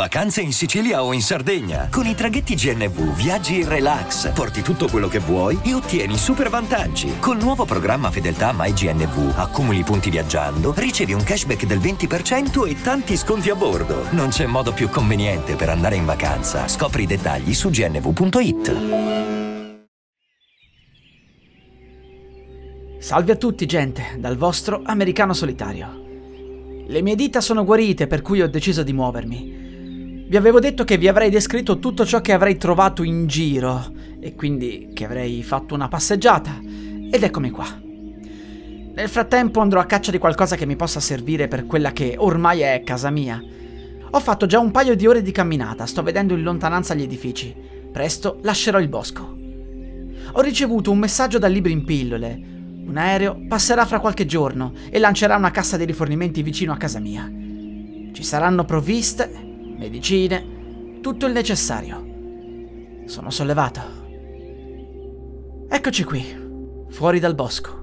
Vacanze in Sicilia o in Sardegna. Con i traghetti GNV viaggi in relax, porti tutto quello che vuoi e ottieni super vantaggi. Col nuovo programma Fedeltà MyGNV accumuli punti viaggiando, ricevi un cashback del 20% e tanti sconti a bordo. Non c'è modo più conveniente per andare in vacanza. Scopri i dettagli su gnv.it. Salve a tutti, gente, dal vostro americano solitario. Le mie dita sono guarite, per cui ho deciso di muovermi. Vi avevo detto che vi avrei descritto tutto ciò che avrei trovato in giro, e quindi che avrei fatto una passeggiata, ed eccomi qua. Nel frattempo andrò a caccia di qualcosa che mi possa servire per quella che ormai è casa mia. Ho fatto già un paio di ore di camminata, sto vedendo in lontananza gli edifici. Presto lascerò il bosco. Ho ricevuto un messaggio dal libro in pillole, un aereo passerà fra qualche giorno e lancerà una cassa di rifornimenti vicino a casa mia. Ci saranno provviste, medicine, tutto il necessario. Sono sollevato. Eccoci qui, fuori dal bosco.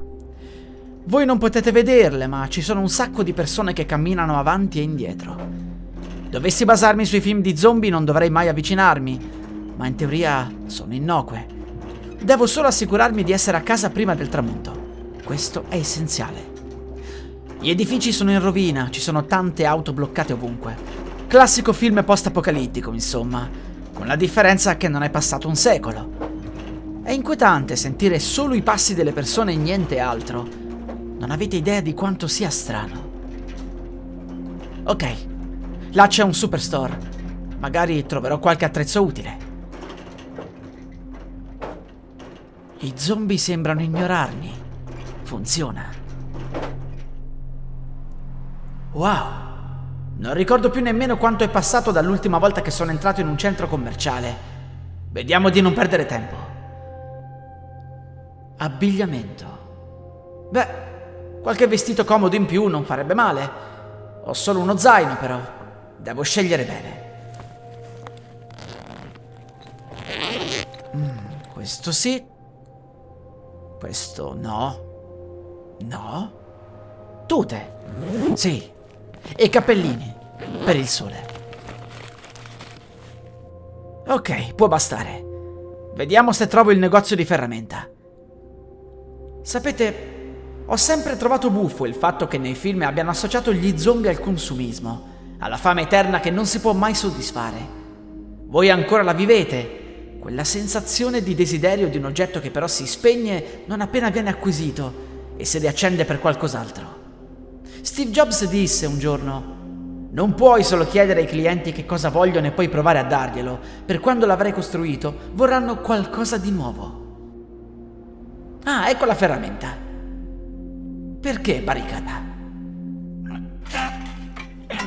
Voi non potete vederle, ma ci sono un sacco di persone che camminano avanti e indietro. Dovessi basarmi sui film di zombie non dovrei mai avvicinarmi, ma in teoria sono innocue. Devo solo assicurarmi di essere a casa prima del tramonto. Questo è essenziale. Gli edifici sono in rovina, ci sono tante auto bloccate ovunque. Classico film post-apocalittico, insomma, con la differenza che non è passato un secolo. È inquietante sentire solo i passi delle persone e niente altro. Non avete idea di quanto sia strano. Ok, là c'è un superstore. Magari troverò qualche attrezzo utile. I zombie sembrano ignorarmi. Funziona. Wow! Non ricordo più nemmeno quanto è passato dall'ultima volta che sono entrato in un centro commerciale. Vediamo di non perdere tempo. Abbigliamento. Beh, qualche vestito comodo in più non farebbe male. Ho solo uno zaino però. Devo scegliere bene. Mm, questo sì. Questo no. No? Tute. Sì. E cappellini. Per il sole. Ok, può bastare. Vediamo se trovo il negozio di ferramenta. Sapete, ho sempre trovato buffo il fatto che nei film abbiano associato gli zombie al consumismo, alla fame eterna che non si può mai soddisfare. Voi ancora la vivete, quella sensazione di desiderio di un oggetto che però si spegne non appena viene acquisito e si riaccende per qualcos'altro. Steve Jobs disse un giorno, non puoi solo chiedere ai clienti che cosa vogliono e poi provare a darglielo, per quando l'avrai costruito vorranno qualcosa di nuovo. Ah, ecco la ferramenta. Perché barricata?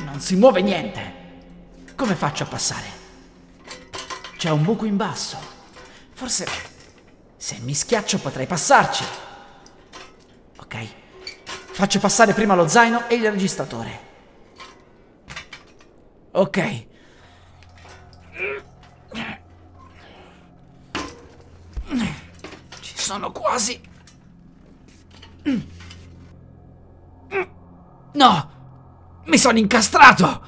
Non si muove niente. Come faccio a passare? C'è un buco in basso. Forse se mi schiaccio potrei passarci. Ok. Faccio passare prima lo zaino e il registratore. Ok. Ci sono quasi. No! Mi sono incastrato!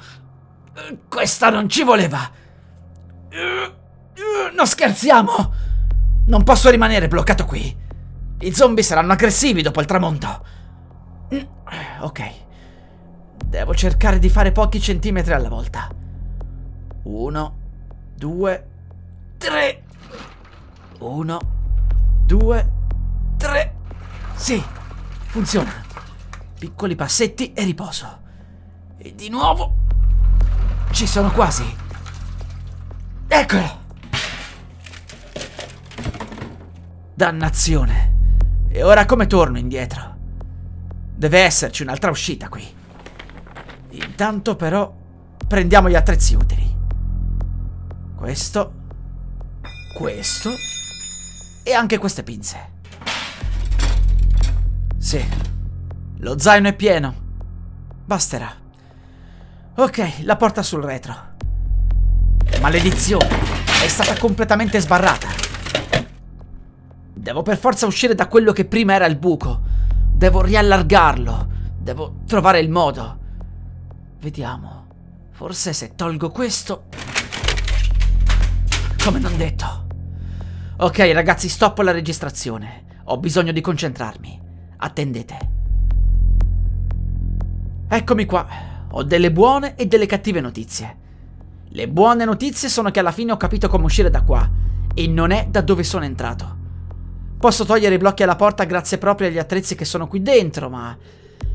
Questa non ci voleva! Non scherziamo! Non posso rimanere bloccato qui! I zombie saranno aggressivi dopo il tramonto. Ok. Devo cercare di fare pochi centimetri alla volta. Uno, due, tre. Uno, due, tre. Sì, funziona. Piccoli passetti e riposo. E di nuovo. Ci sono quasi. Eccolo. Dannazione. E ora come torno indietro? Deve esserci un'altra uscita qui. Intanto però prendiamo gli attrezzi utili. Questo, questo e anche queste pinze. Sì, lo zaino è pieno. Basterà. Ok, la porta sul retro. Maledizione, è stata completamente sbarrata. Devo per forza uscire da quello che prima era il buco. Devo riallargarlo. Devo trovare il modo. Vediamo. Forse se tolgo questo... Come non detto. Ok ragazzi, stop la registrazione. Ho bisogno di concentrarmi. Attendete. Eccomi qua. Ho delle buone e delle cattive notizie. Le buone notizie sono che alla fine ho capito come uscire da qua. E non è da dove sono entrato. Posso togliere i blocchi alla porta grazie proprio agli attrezzi che sono qui dentro, ma...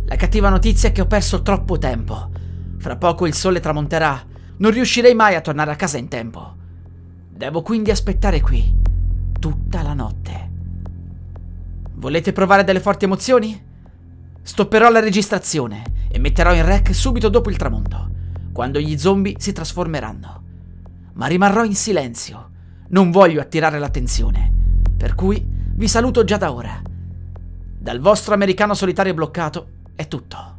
La cattiva notizia è che ho perso troppo tempo. Fra poco il sole tramonterà. Non riuscirei mai a tornare a casa in tempo. Devo quindi aspettare qui. Tutta la notte. Volete provare delle forti emozioni? Stopperò la registrazione e metterò in rec subito dopo il tramonto, quando gli zombie si trasformeranno. Ma rimarrò in silenzio. Non voglio attirare l'attenzione. Per cui vi saluto già da ora. Dal vostro americano solitario bloccato è tutto.